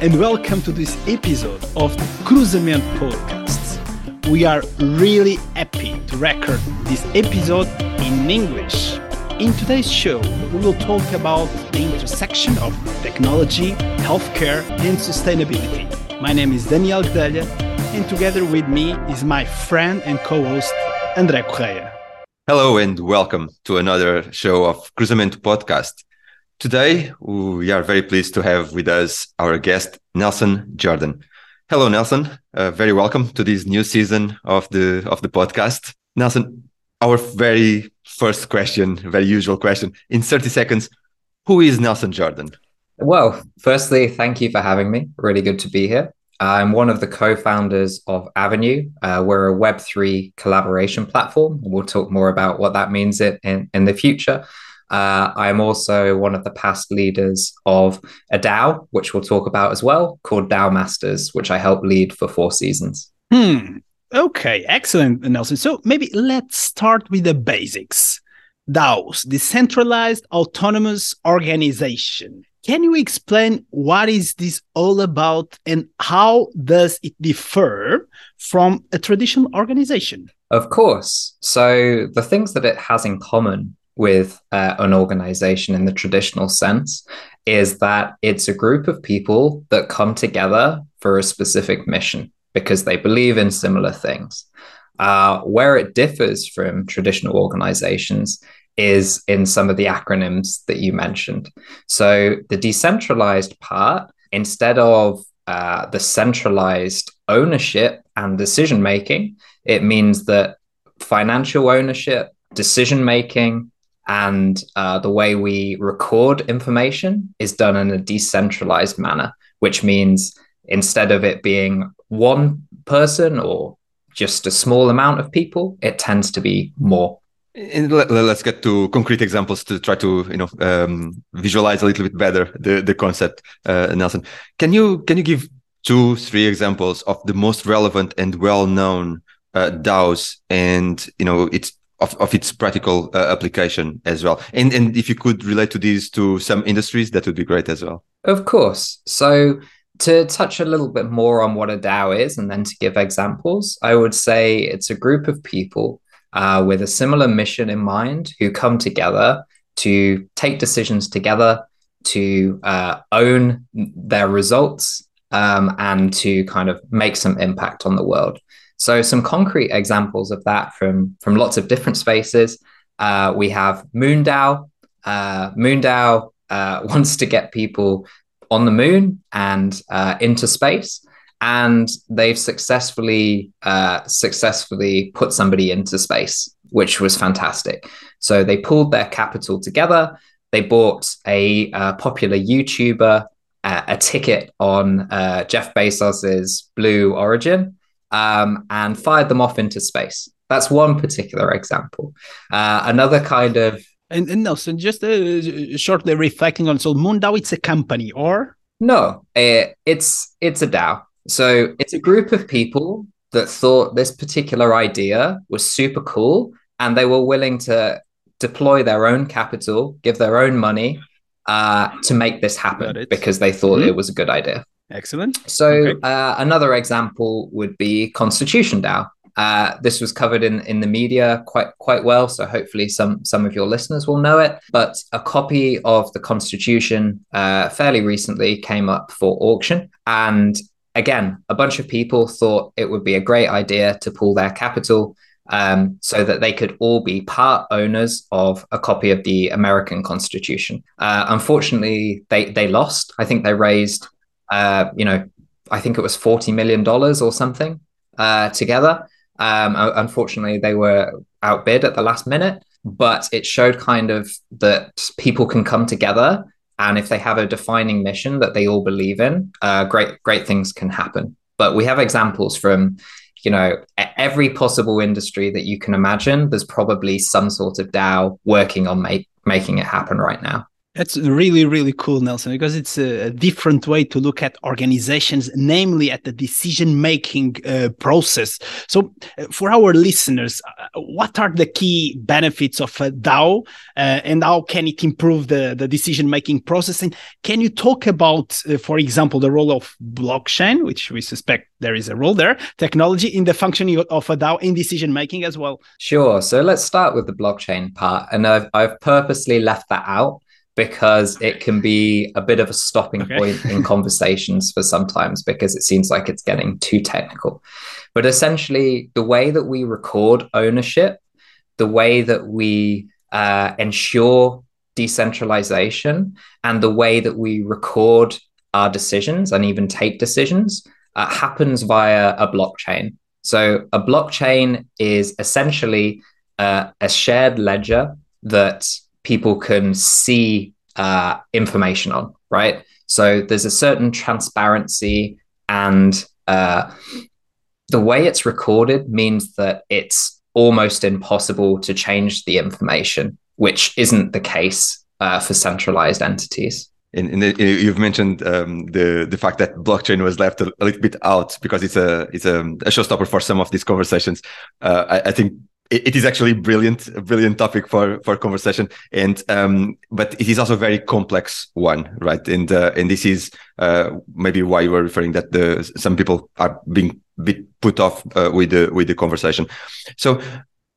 and welcome to this episode of Cruzamento Podcasts. We are really happy to record this episode in English. In today's show, we will talk about the intersection of technology, healthcare, and sustainability. My name is Daniel Guedelha, and together with me is my friend and co host, André Correia. Hello, and welcome to another show of Cruzamento Podcast. Today, we are very pleased to have with us our guest, Nelson Jordan. Hello, Nelson. Uh, very welcome to this new season of the of the podcast. Nelson, our very first question, very usual question. In 30 seconds, who is Nelson Jordan? Well, firstly, thank you for having me. Really good to be here. I'm one of the co founders of Avenue. Uh, we're a Web3 collaboration platform. We'll talk more about what that means in, in the future. Uh, I'm also one of the past leaders of a DAO, which we'll talk about as well, called DAO Masters, which I help lead for four seasons. Hmm. Okay, excellent, Nelson. So maybe let's start with the basics. DAOs, decentralized autonomous organization. Can you explain what is this all about and how does it differ from a traditional organization? Of course. So the things that it has in common with uh, an organization in the traditional sense is that it's a group of people that come together for a specific mission because they believe in similar things. Uh, where it differs from traditional organizations is in some of the acronyms that you mentioned. So, the decentralized part, instead of uh, the centralized ownership and decision making, it means that financial ownership, decision making, and uh, the way we record information is done in a decentralized manner, which means instead of it being one person or just a small amount of people, it tends to be more. And let, us get to concrete examples to try to you know um, visualize a little bit better the the concept. Uh, Nelson, can you can you give two three examples of the most relevant and well known uh, DAOs and you know its of, of its practical uh, application as well. And and if you could relate to these to some industries, that would be great as well. Of course. So to touch a little bit more on what a DAO is, and then to give examples, I would say it's a group of people uh, with a similar mission in mind who come together to take decisions together, to uh, own their results, um, and to kind of make some impact on the world. So some concrete examples of that from from lots of different spaces. Uh, we have Moondao. Uh, Moondao uh, wants to get people on the moon and uh, into space, and they've successfully uh, successfully put somebody into space, which was fantastic. So they pulled their capital together. They bought a uh, popular YouTuber a ticket on Jeff Bezos's Blue Origin um, and fired them off into space. That's one particular example. Uh, another kind of and, and Nelson, just uh, shortly reflecting on so Moondao, it's a company or no, it, it's it's a DAO. So it's a group of people that thought this particular idea was super cool, and they were willing to deploy their own capital, give their own money uh, to make this happen because they thought mm-hmm. it was a good idea. Excellent. So okay. uh, another example would be Constitution DAO. Uh, this was covered in, in the media quite quite well, so hopefully some some of your listeners will know it. But a copy of the Constitution uh, fairly recently came up for auction, and again, a bunch of people thought it would be a great idea to pool their capital um, so that they could all be part owners of a copy of the American Constitution. Uh, unfortunately, they they lost. I think they raised uh, you know, I think it was forty million dollars or something uh, together. Um, unfortunately, they were outbid at the last minute, but it showed kind of that people can come together, and if they have a defining mission that they all believe in, uh, great great things can happen. But we have examples from you know every possible industry that you can imagine. There's probably some sort of DAO working on make, making it happen right now. That's really, really cool, Nelson, because it's a, different way to look at organizations, namely at the decision making uh, process. So, uh, for our listeners, uh, what are the key benefits of a DAO uh, and how can it improve the, the decision making process? And can you talk about, uh, for example, the role of blockchain, which we suspect there is a role there, technology in the functioning of a DAO in decision making as well? Sure. So, let's start with the blockchain part. And I've, I've purposely left that out because it can be a bit of a stopping okay. point in conversations for sometimes because it seems like it's getting too technical. But essentially, the way that we record ownership, the way that we uh, ensure decentralization, and the way that we record our decisions and even take decisions uh, happens via a blockchain. So, a blockchain is essentially uh, a shared ledger that people can see uh, information on, right? So there's a certain transparency, and uh, the way it's recorded means that it's almost impossible to change the information, which isn't the case uh, for centralized entities. In, in the, you've mentioned um, the the fact that blockchain was left a, a, little bit out because it's a it's a, a showstopper for some of these conversations. Uh, I, I, think it is actually brilliant, a brilliant topic for for conversation, and um, but it is also a very complex one, right? And uh, and this is uh, maybe why you were referring that the some people are being bit put off uh, with the with the conversation. So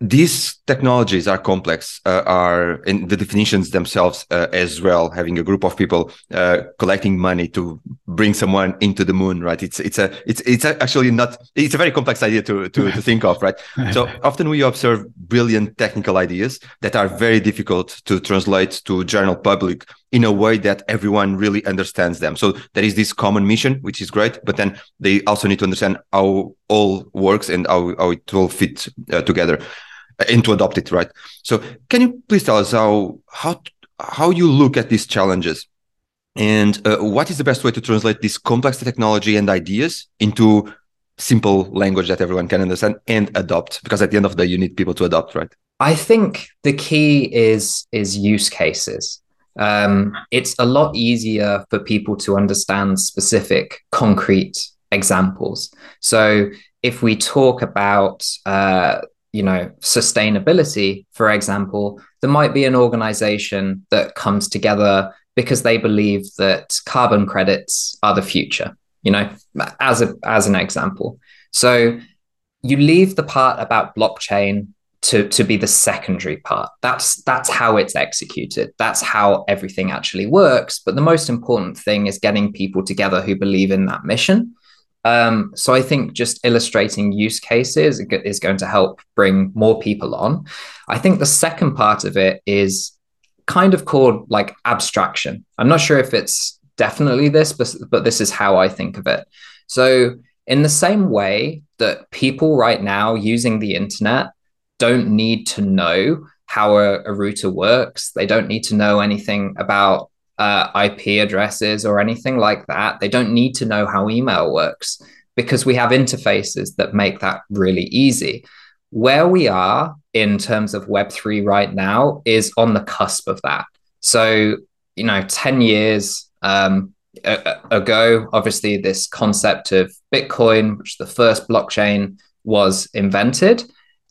these technologies are complex uh, are in the definitions themselves uh, as well having a group of people uh, collecting money to bring someone into the moon right? It's it's a it's it's actually not it's a very complex idea to to, to think of right? So often we observe brilliant technical ideas that are very difficult to translate to general public in a way that everyone really understands them. So there is this common mission which is great but then they also need to understand how all works and how, how it all fit uh, together and to adopt it, right? So, can you please tell us how how how you look at these challenges, and uh, what is the best way to translate this complex technology and ideas into simple language that everyone can understand and adopt? Because at the end of the day, you need people to adopt, right? I think the key is is use cases. Um, it's a lot easier for people to understand specific, concrete examples. So if we talk about uh, you know sustainability for example there might be an organization that comes together because they believe that carbon credits are the future you know as a as an example. So you leave the part about blockchain to to be the secondary part. That's that's how it's executed. That's how everything actually works. But the most important thing is getting people together who believe in that mission um, so I think just illustrating use cases is going to help bring more people on. I think the second part of it is kind of called like abstraction. I'm not sure if it's definitely this, but, but this is how I think of it. So in the same way that people right now using the internet don't need to know how a, a router works, they don't need to know anything about uh, IP addresses or anything like that. They don't need to know how email works because we have interfaces that make that really easy. Where we are in terms of Web3 right now is on the cusp of that. So, you know, 10 years um, ago, obviously, this concept of Bitcoin, which the first blockchain was invented.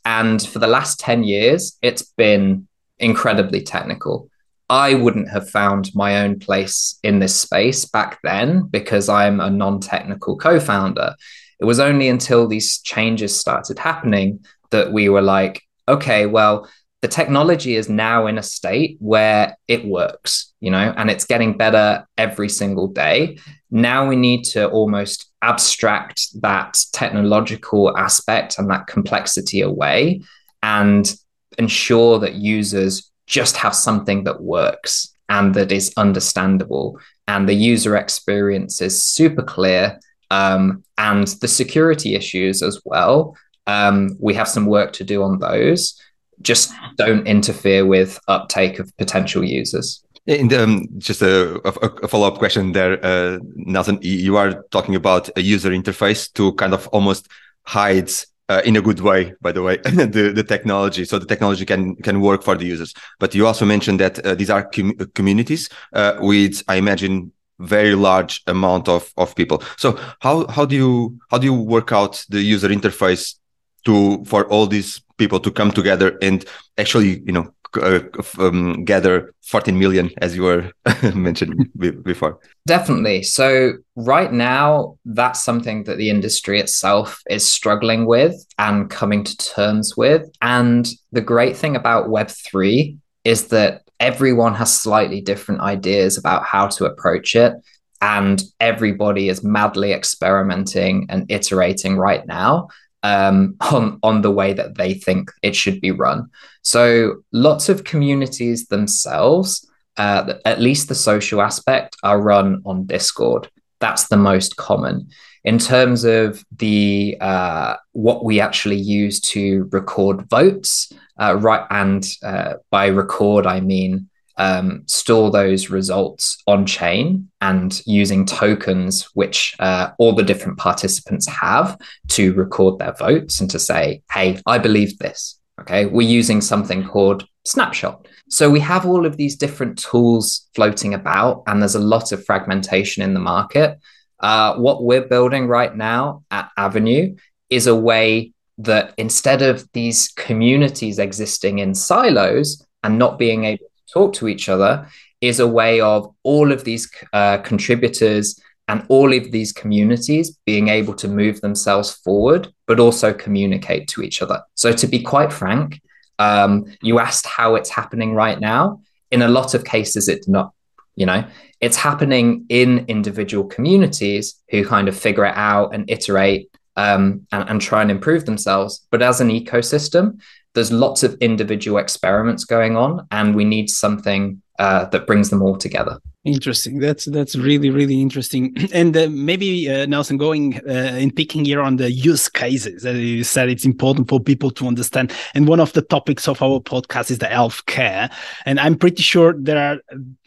And for the last 10 years, it's been incredibly technical. I wouldn't have found my own place in this space back then because I'm a non technical co founder. It was only until these changes started happening that we were like, okay, well, the technology is now in a state where it works, you know, and it's getting better every single day. Now we need to almost abstract that technological aspect and that complexity away and ensure that users just have something that works and that is understandable and the user experience is super clear um, and the security issues as well. Um, we have some work to do on those. Just don't interfere with uptake of potential users. And um, just a, a, follow-up question there uh, nelson. You are talking about a user interface to kind of almost hides uh, in a good way, by the way, the, the technology. So the technology can, can work for the users. But you also mentioned that uh, these are com communities uh, with, I imagine, very large amount of, of people. So how, how do you, how do you work out the user interface to, for all these people to come together and actually, you know, uh, um, gather 14 million as you were mentioning before. Definitely. So right now that's something that the industry itself is struggling with and coming to terms with. And the great thing about web3 is that everyone has slightly different ideas about how to approach it and everybody is madly experimenting and iterating right now um, on on the way that they think it should be run. So lots of communities themselves, uh, at least the social aspect, are run on Discord. That's the most common. In terms of the uh, what we actually use to record votes, uh, right, and uh, by record I mean um, store those results on chain and using tokens, which uh, all the different participants have to record their votes and to say, hey, I believe this. Okay. We're using something called Snapshot. So we have all of these different tools floating about, and there's a lot of fragmentation in the market. Uh, what we're building right now at Avenue is a way that instead of these communities existing in silos and not being able talk to each other is a way of all of these uh, contributors and all of these communities being able to move themselves forward, but also communicate to each other. So, to be quite frank, um, you asked how it's happening right now. In a lot of cases, it's not. You know, it's happening in individual communities who kind of figure it out and iterate um, and, and try and improve themselves. But as an ecosystem, there's lots of individual experiments going on, and we need something uh, that brings them all together. Interesting. That's that's really really interesting. And uh, maybe uh, Nelson, going uh, and picking here on the use cases that you said, it's important for people to understand. And one of the topics of our podcast is the healthcare, and I'm pretty sure there are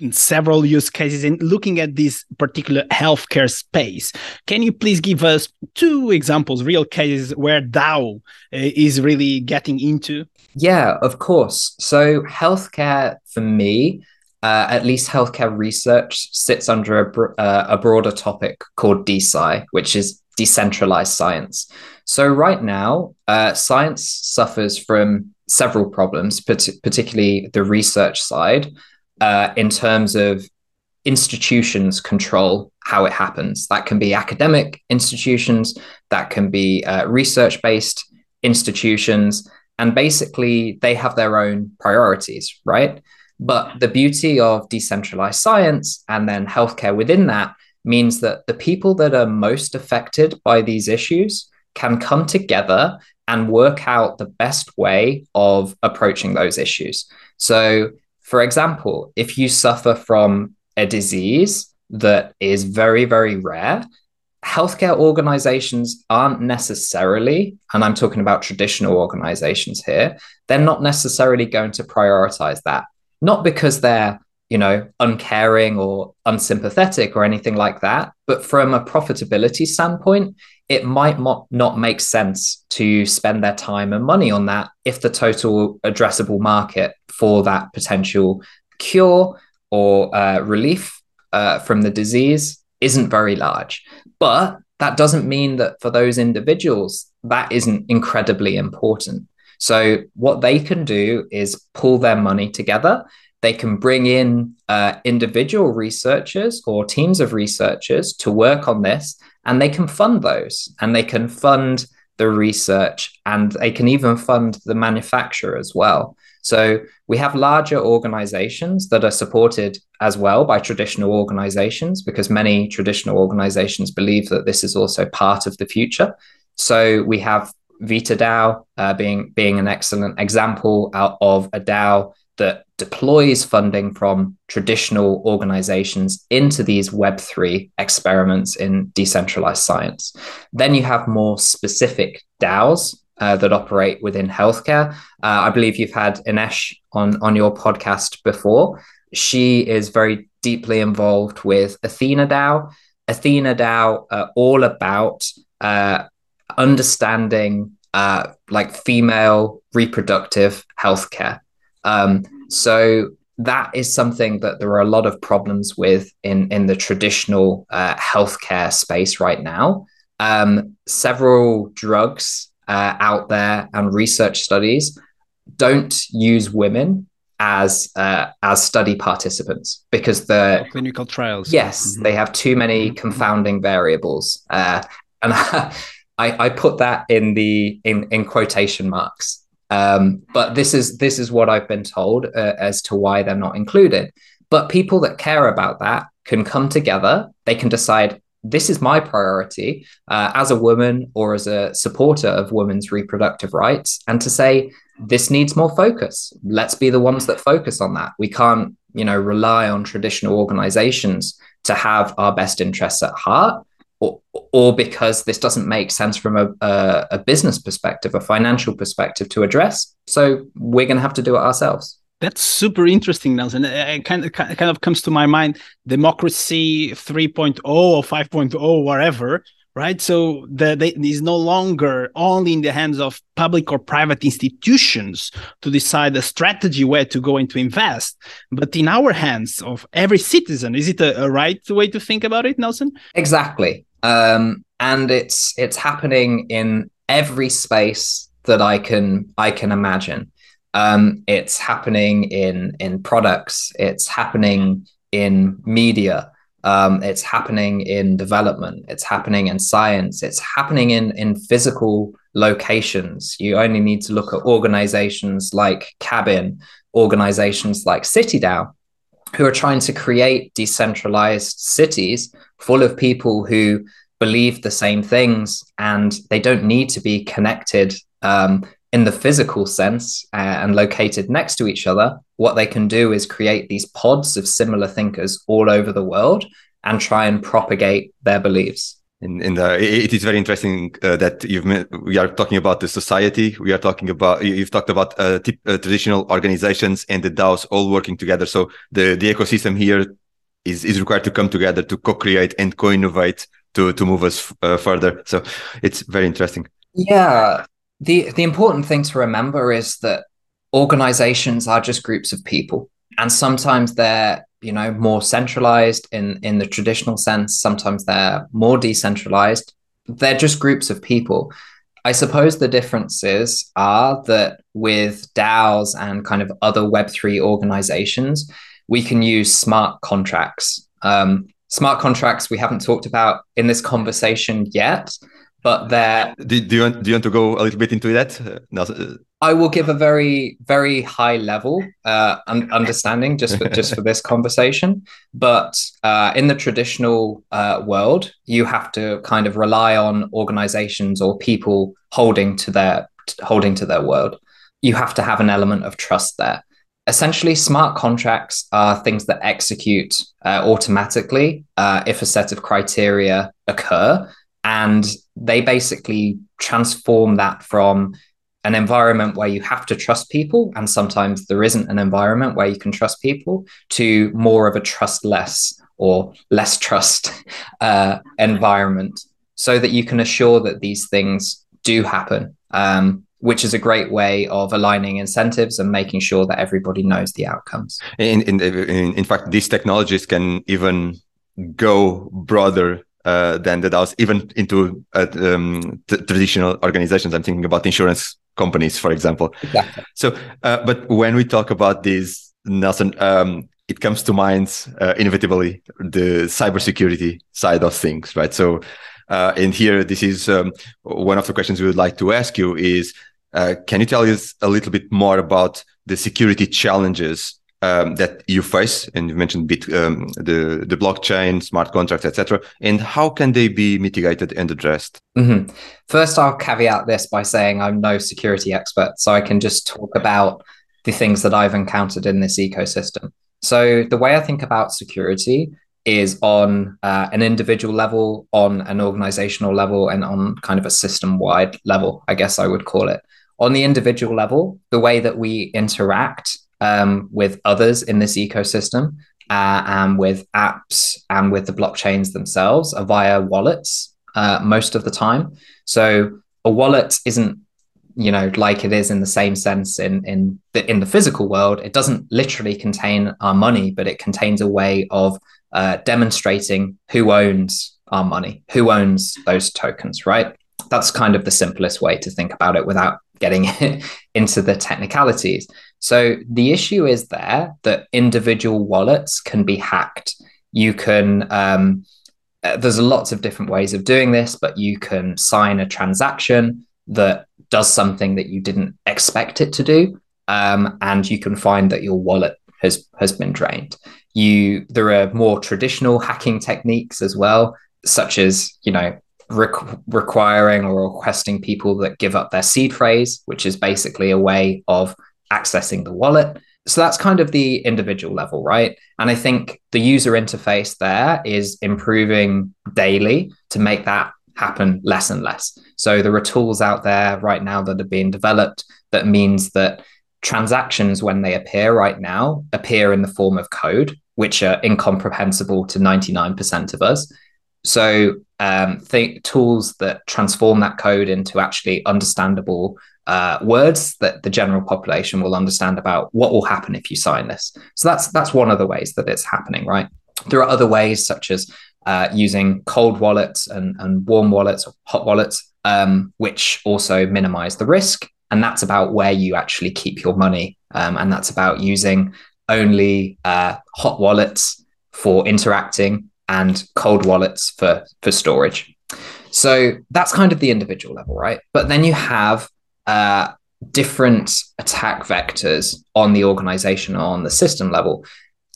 several use cases. In looking at this particular healthcare space, can you please give us two examples, real cases where DAO uh, is really getting into? Yeah, of course. So healthcare for me uh, at least healthcare research sits under a, uh, a broader topic called DeSci, which is decentralized science. So, right now, uh, science suffers from several problems, particularly the research side, uh, in terms of institutions control how it happens. That can be academic institutions, that can be uh, research based institutions, and basically they have their own priorities, right? But the beauty of decentralized science and then healthcare within that means that the people that are most affected by these issues can come together and work out the best way of approaching those issues. So, for example, if you suffer from a disease that is very, very rare, healthcare organizations aren't necessarily, and I'm talking about traditional organizations here, they're not necessarily going to prioritize that not because they're you know uncaring or unsympathetic or anything like that but from a profitability standpoint it might mo- not make sense to spend their time and money on that if the total addressable market for that potential cure or uh, relief uh, from the disease isn't very large. But that doesn't mean that for those individuals that isn't incredibly important so, what they can do is pull their money together. They can bring in uh, individual researchers or teams of researchers to work on this, and they can fund those and they can fund the research and they can even fund the manufacturer as well. So, we have larger organizations that are supported as well by traditional organizations because many traditional organizations believe that this is also part of the future. So, we have Vita DAO uh, being being an excellent example out of a DAO that deploys funding from traditional organizations into these Web3 experiments in decentralized science. Then you have more specific DAOs uh, that operate within healthcare. Uh, I believe you've had Inês on, on your podcast before. She is very deeply involved with Athena DAO. Athena DAO, uh, all about uh, understanding uh, like female reproductive healthcare. Um, so that is something that there are a lot of problems with in in the traditional uh, healthcare space right now. Um, several drugs uh, out there and research studies don't use women as uh, as study participants because the clinical trials. Yes, mm-hmm. they have too many mm-hmm. confounding variables, uh, and I, I put that in the in in quotation marks. Um, but this is this is what I've been told uh, as to why they're not included. But people that care about that can come together. They can decide this is my priority uh, as a woman or as a supporter of women's reproductive rights, and to say this needs more focus. Let's be the ones that focus on that. We can't, you know, rely on traditional organizations to have our best interests at heart or, or because this doesn't make sense from a, a, a business perspective, a financial perspective to address. So we're going to have to do it ourselves. That's super interesting, Nelson. It kind of, kind of comes to my mind democracy 3.0 or 5.0, whatever, right? So the, the, is no longer only in the hands of public or private institutions to decide the strategy where to go and to invest, but in our hands of every citizen. Is it a, a right way to think about it, Nelson? Exactly um, and it's it's happening in every space that I can I can imagine. Um, it's happening in in products. It's happening in media. Um, it's happening in development. It's happening in science. It's happening in in physical locations. You only need to look at organizations like Cabin, organizations like CityDAO, who are trying to create decentralized cities full of people who believe the same things and they don't need to be connected um, in the physical sense uh, and located next to each other. What they can do is create these pods of similar thinkers all over the world and try and propagate their beliefs. In, in the, it is very interesting uh, that you've we are talking about the society. We are talking about you've talked about uh, t- uh, traditional organizations and the DAOs all working together. So the the ecosystem here is is required to come together to co-create and co-innovate to to move us uh, further. So it's very interesting. Yeah, the the important thing to remember is that organizations are just groups of people, and sometimes they're you know more centralized in in the traditional sense. Sometimes they're more decentralized. They're just groups of people. I suppose the differences are that with daos and kind of other web3 organizations we can use smart contracts. Um, smart contracts we haven't talked about in this conversation yet but they're do, do, you want, do you want to go a little bit into that uh, I will give a very, very high level uh, un- understanding just for, just for this conversation. But uh, in the traditional uh, world, you have to kind of rely on organizations or people holding to their holding to their word. You have to have an element of trust there. Essentially, smart contracts are things that execute uh, automatically uh, if a set of criteria occur, and they basically transform that from an environment where you have to trust people, and sometimes there isn't an environment where you can trust people, to more of a trustless or less trust uh, environment, so that you can assure that these things do happen. Um, which is a great way of aligning incentives and making sure that everybody knows the outcomes. In, in, in, in fact, these technologies can even go broader uh, than the DAOs, even into uh, um, traditional organizations. I'm thinking about insurance companies, for example. Exactly. So, uh, but when we talk about these, Nelson, um, it comes to mind uh, inevitably the cybersecurity side of things, right? So, uh, and here, this is um, one of the questions we would like to ask you is, uh, can you tell us a little bit more about the security challenges um, that you face, and you mentioned bit, um, the the blockchain, smart contracts, etc. And how can they be mitigated and addressed? Mm-hmm. First, I'll caveat this by saying I'm no security expert, so I can just talk about the things that I've encountered in this ecosystem. So the way I think about security is on uh, an individual level, on an organizational level, and on kind of a system wide level, I guess I would call it. On the individual level, the way that we interact um, with others in this ecosystem uh, and with apps and with the blockchains themselves via wallets uh, most of the time. So a wallet isn't you know, like it is in the same sense in in the, in the physical world, it doesn't literally contain our money, but it contains a way of uh, demonstrating who owns our money, who owns those tokens, right? That's kind of the simplest way to think about it without getting into the technicalities. So the issue is there that individual wallets can be hacked. You can um, uh, there's lots of different ways of doing this, but you can sign a transaction that does something that you didn't expect it to do, um, and you can find that your wallet has has been drained. You there are more traditional hacking techniques as well, such as you know requ- requiring or requesting people that give up their seed phrase, which is basically a way of accessing the wallet. So that's kind of the individual level, right? And I think the user interface there is improving daily to make that happen less and less. So there are tools out there right now that are being developed that means that transactions, when they appear right now, appear in the form of code, which are incomprehensible to 99% of us. So um, th- tools that transform that code into actually understandable uh, words that the general population will understand about what will happen if you sign this. So that's that's one of the ways that it's happening, right? There are other ways such as uh, using cold wallets and, and warm wallets or hot wallets, um, which also minimize the risk. And that's about where you actually keep your money. Um, and that's about using only uh, hot wallets for interacting and cold wallets for, for storage. So that's kind of the individual level, right? But then you have uh, different attack vectors on the organization or on the system level.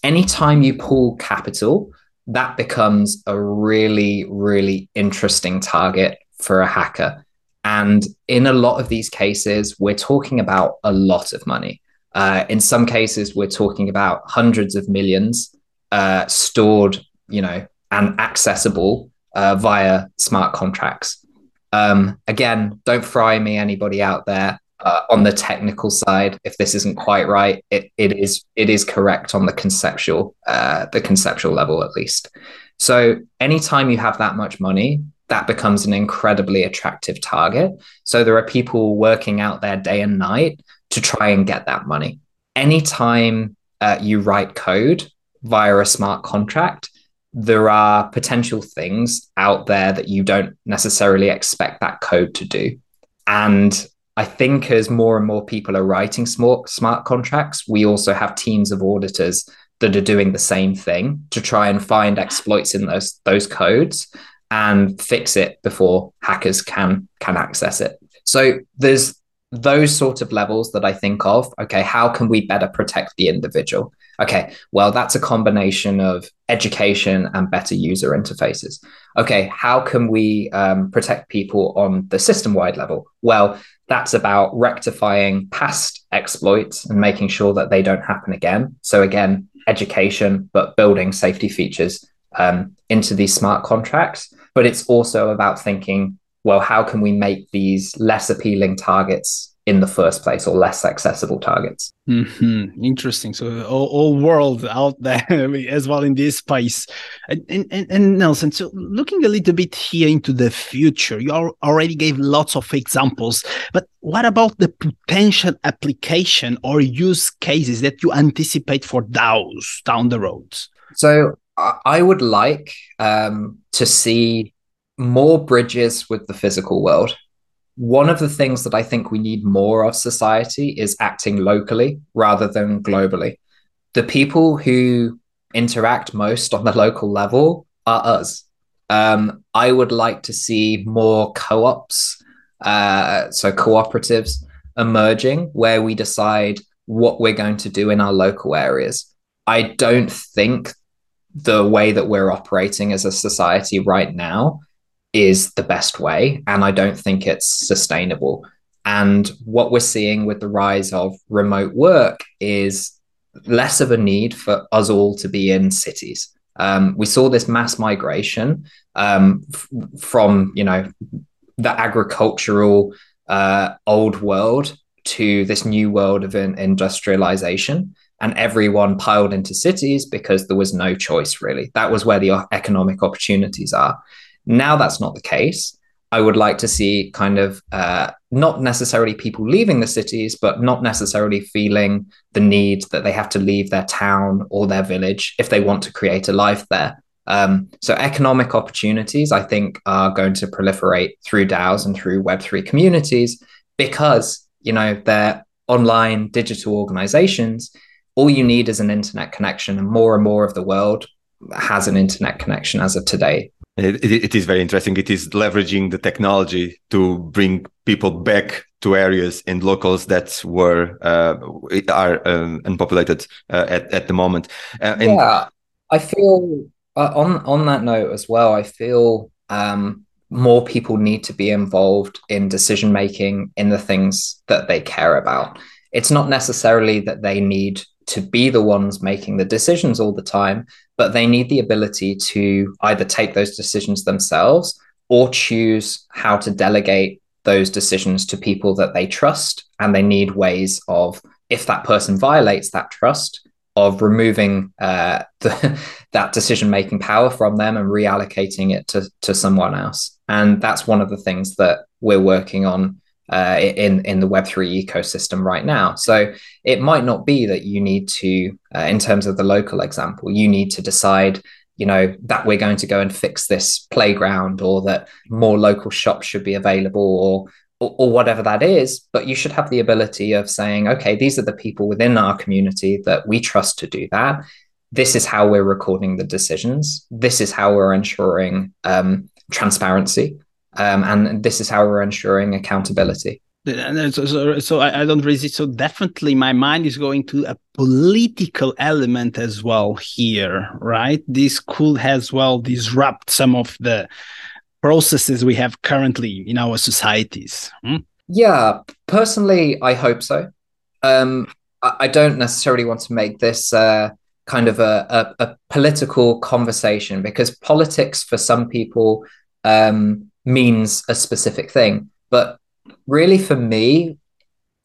Anytime you pull capital, that becomes a really, really interesting target for a hacker. And in a lot of these cases, we're talking about a lot of money. Uh, in some cases, we're talking about hundreds of millions uh, stored, you know, and accessible uh, via smart contracts. Um, again, don't fry me, anybody out there. Uh, on the technical side, if this isn't quite right, it, it is it is correct on the conceptual uh, the conceptual level at least. So anytime you have that much money, that becomes an incredibly attractive target. So there are people working out there day and night to try and get that money. Anytime uh, you write code via a smart contract, there are potential things out there that you don't necessarily expect that code to do. And I think as more and more people are writing smart, smart contracts, we also have teams of auditors that are doing the same thing to try and find exploits in those those codes and fix it before hackers can can access it. So there's those sort of levels that I think of. Okay, how can we better protect the individual? Okay, well, that's a combination of education and better user interfaces. Okay, how can we um, protect people on the system wide level? Well, that's about rectifying past exploits and making sure that they don't happen again. So, again, education, but building safety features um, into these smart contracts. But it's also about thinking well, how can we make these less appealing targets in the first place or less accessible targets. Mm-hmm. Interesting. So all, all, world out there as well in this space. And, and, and, Nelson, so looking a little bit here into the future, you already gave lots of examples, but what about the potential application or use cases that you anticipate for DAOs down the road? So I would like um, to see more bridges with the physical world. One of the things that I think we need more of society is acting locally rather than globally. The people who interact most on the local level are us. Um, I would like to see more co ops, uh, so cooperatives emerging where we decide what we're going to do in our local areas. I don't think the way that we're operating as a society right now is the best way. And I don't think it's sustainable. And what we're seeing with the rise of remote work is less of a need for us all to be in cities. Um, we saw this mass migration um, f- from, you know, the agricultural uh, old world to this new world of in- industrialization. And everyone piled into cities because there was no choice, really. That was where the economic opportunities are. Now that's not the case. I would like to see kind of uh, not necessarily people leaving the cities, but not necessarily feeling the need that they have to leave their town or their village if they want to create a life there. Um, so economic opportunities, I think, are going to proliferate through DAOs and through Web3 communities because, you know, they're online digital organizations. All you need is an internet connection, and more and more of the world has an internet connection as of today. It, it, is very interesting. It is leveraging the technology to bring people back to areas and locals that were uh, are um, unpopulated uh, at at the moment. Uh, and yeah, I feel uh, on on that note as well. I feel um, more people need to be involved in decision making in the things that they care about. It's not necessarily that they need to be the ones making the decisions all the time, but they need the ability to either take those decisions themselves or choose how to delegate those decisions to people that they trust. And they need ways of, if that person violates that trust, of removing uh, the, that decision making power from them and reallocating it to, to someone else. And that's one of the things that we're working on uh, in in the Web3 ecosystem right now. So it might not be that you need to, uh, in terms of the local example, you need to decide, you know, that we're going to go and fix this playground, or that more local shops should be available, or or, or whatever that is. But you should have the ability of saying, okay, these are the people within our community that we trust to do that. This is how we're recording the decisions. This is how we're ensuring um, transparency um, and this is how we're ensuring accountability. So, so, so I, don't resist. So definitely, my mind is going to a political element as well here, right? This could as well disrupt some of the processes we have currently in our societies. Hmm? Yeah, personally, I hope so. Um, I, I, don't necessarily want to make this uh, kind of a, a, a, political conversation because politics, for some people, um, means a specific thing. But really, for me,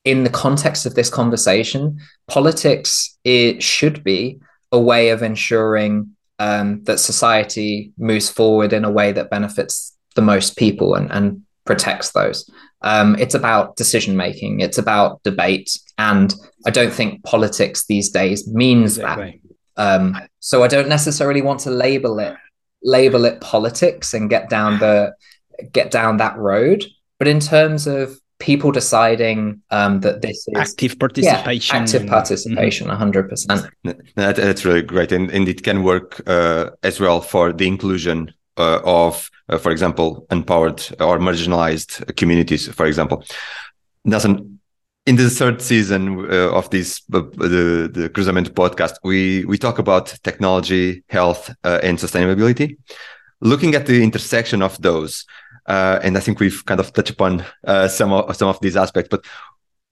in the context of this conversation, politics it should be a way of ensuring um, that society moves forward in a way that benefits the most people and, and protects those. Um, it's about decision making. It's about debate, and I don't think politics these days means exactly. that. Um, so I don't necessarily want to label it label it politics and get down the get down that road. But in terms of people deciding um, that this is active participation, yeah, active participation, mm-hmm. hundred percent. That, that's really great, and, and it can work uh, as well for the inclusion uh, of, uh, for example, empowered or marginalized communities. For example, Nelson, in the third season uh, of this uh, the the Cruzamento podcast, we we talk about technology, health, uh, and sustainability. Looking at the intersection of those, uh, and I think we've kind of touched upon uh, some of some of these aspects. But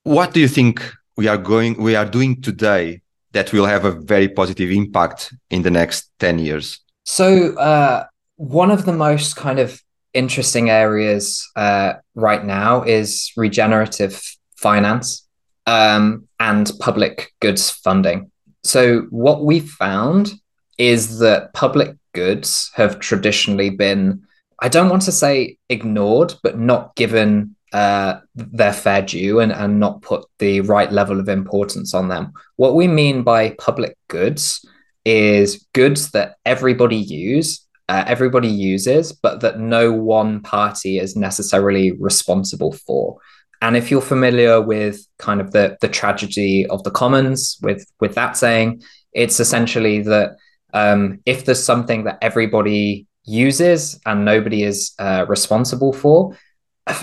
what do you think we are going we are doing today that will have a very positive impact in the next ten years? So uh, one of the most kind of interesting areas uh, right now is regenerative finance um, and public goods funding. So what we found is that public goods have traditionally been I don't want to say ignored, but not given uh, their fair due and, and not put the right level of importance on them. What we mean by public goods is goods that everybody use, uh, everybody uses, but that no one party is necessarily responsible for. And if you're familiar with kind of the the tragedy of the commons, with with that saying, it's essentially that um, if there's something that everybody uses and nobody is uh, responsible for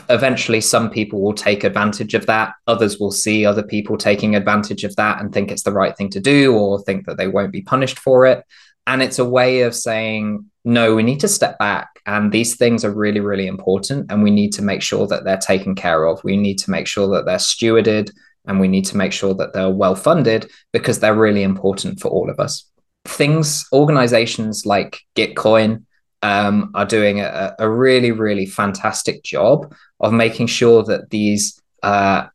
eventually some people will take advantage of that. Others will see other people taking advantage of that and think it's the right thing to do or think that they won't be punished for it. And it's a way of saying no we need to step back. And these things are really really important and we need to make sure that they're taken care of. We need to make sure that they're stewarded and we need to make sure that they're well funded because they're really important for all of us. Things organizations like gitcoin um, are doing a, a, really, really fantastic job of making sure that these uh,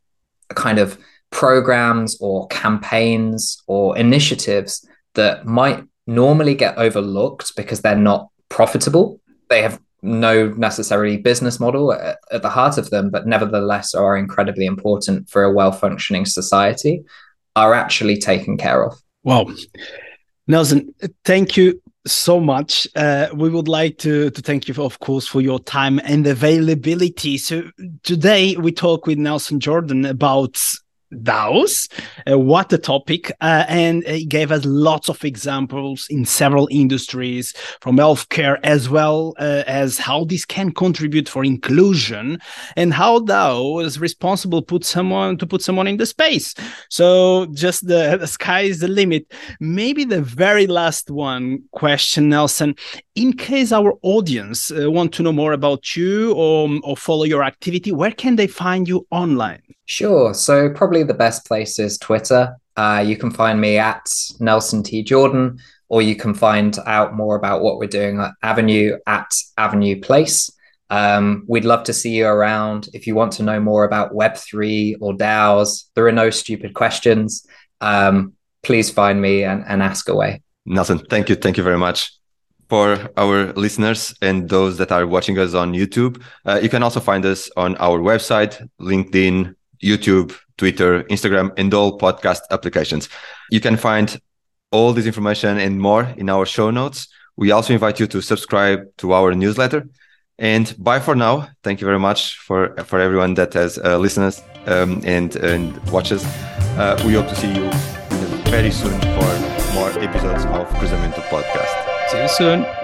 kind of programs or campaigns or initiatives that might normally get overlooked because they're not profitable, they have no necessarily business model at, at, the heart of them, but nevertheless are incredibly important for a well functioning society, are actually taken care of. Wow. Nelson, thank you so much. Uh, we would like to, to thank you, of course, for your time and availability. So today we talk with Nelson Jordan about DAOs. Uh, what a topic. Uh, and he gave us lots of examples in several industries from healthcare as well uh, as how this can contribute for inclusion and how DAO is responsible put someone to put someone in the space. So just the, the sky is the limit. Maybe the very last one question, Nelson, in case our audience uh, want to know more about you or, or follow your activity, where can they find you online? Sure. So probably the best place is Twitter. Uh, you can find me at Nelson T Jordan, or you can find out more about what we're doing at Avenue at Avenue Place. Um, we'd love to see you around. If you want to know more about Web3 or DAOs, there are no stupid questions. Um, please find me and, and ask away. Nelson, thank you. Thank you very much for our listeners and those that are watching us on YouTube. Uh, you can also find us on our website, LinkedIn, YouTube, Twitter, Instagram, and all podcast applications. You can find all this information and more in our show notes. We also invite you to subscribe to our newsletter. And bye for now. Thank you very much for for everyone that has uh, listened um, and and watches. Uh, we hope to see you very soon for more episodes of Cruzamento podcast. See you soon.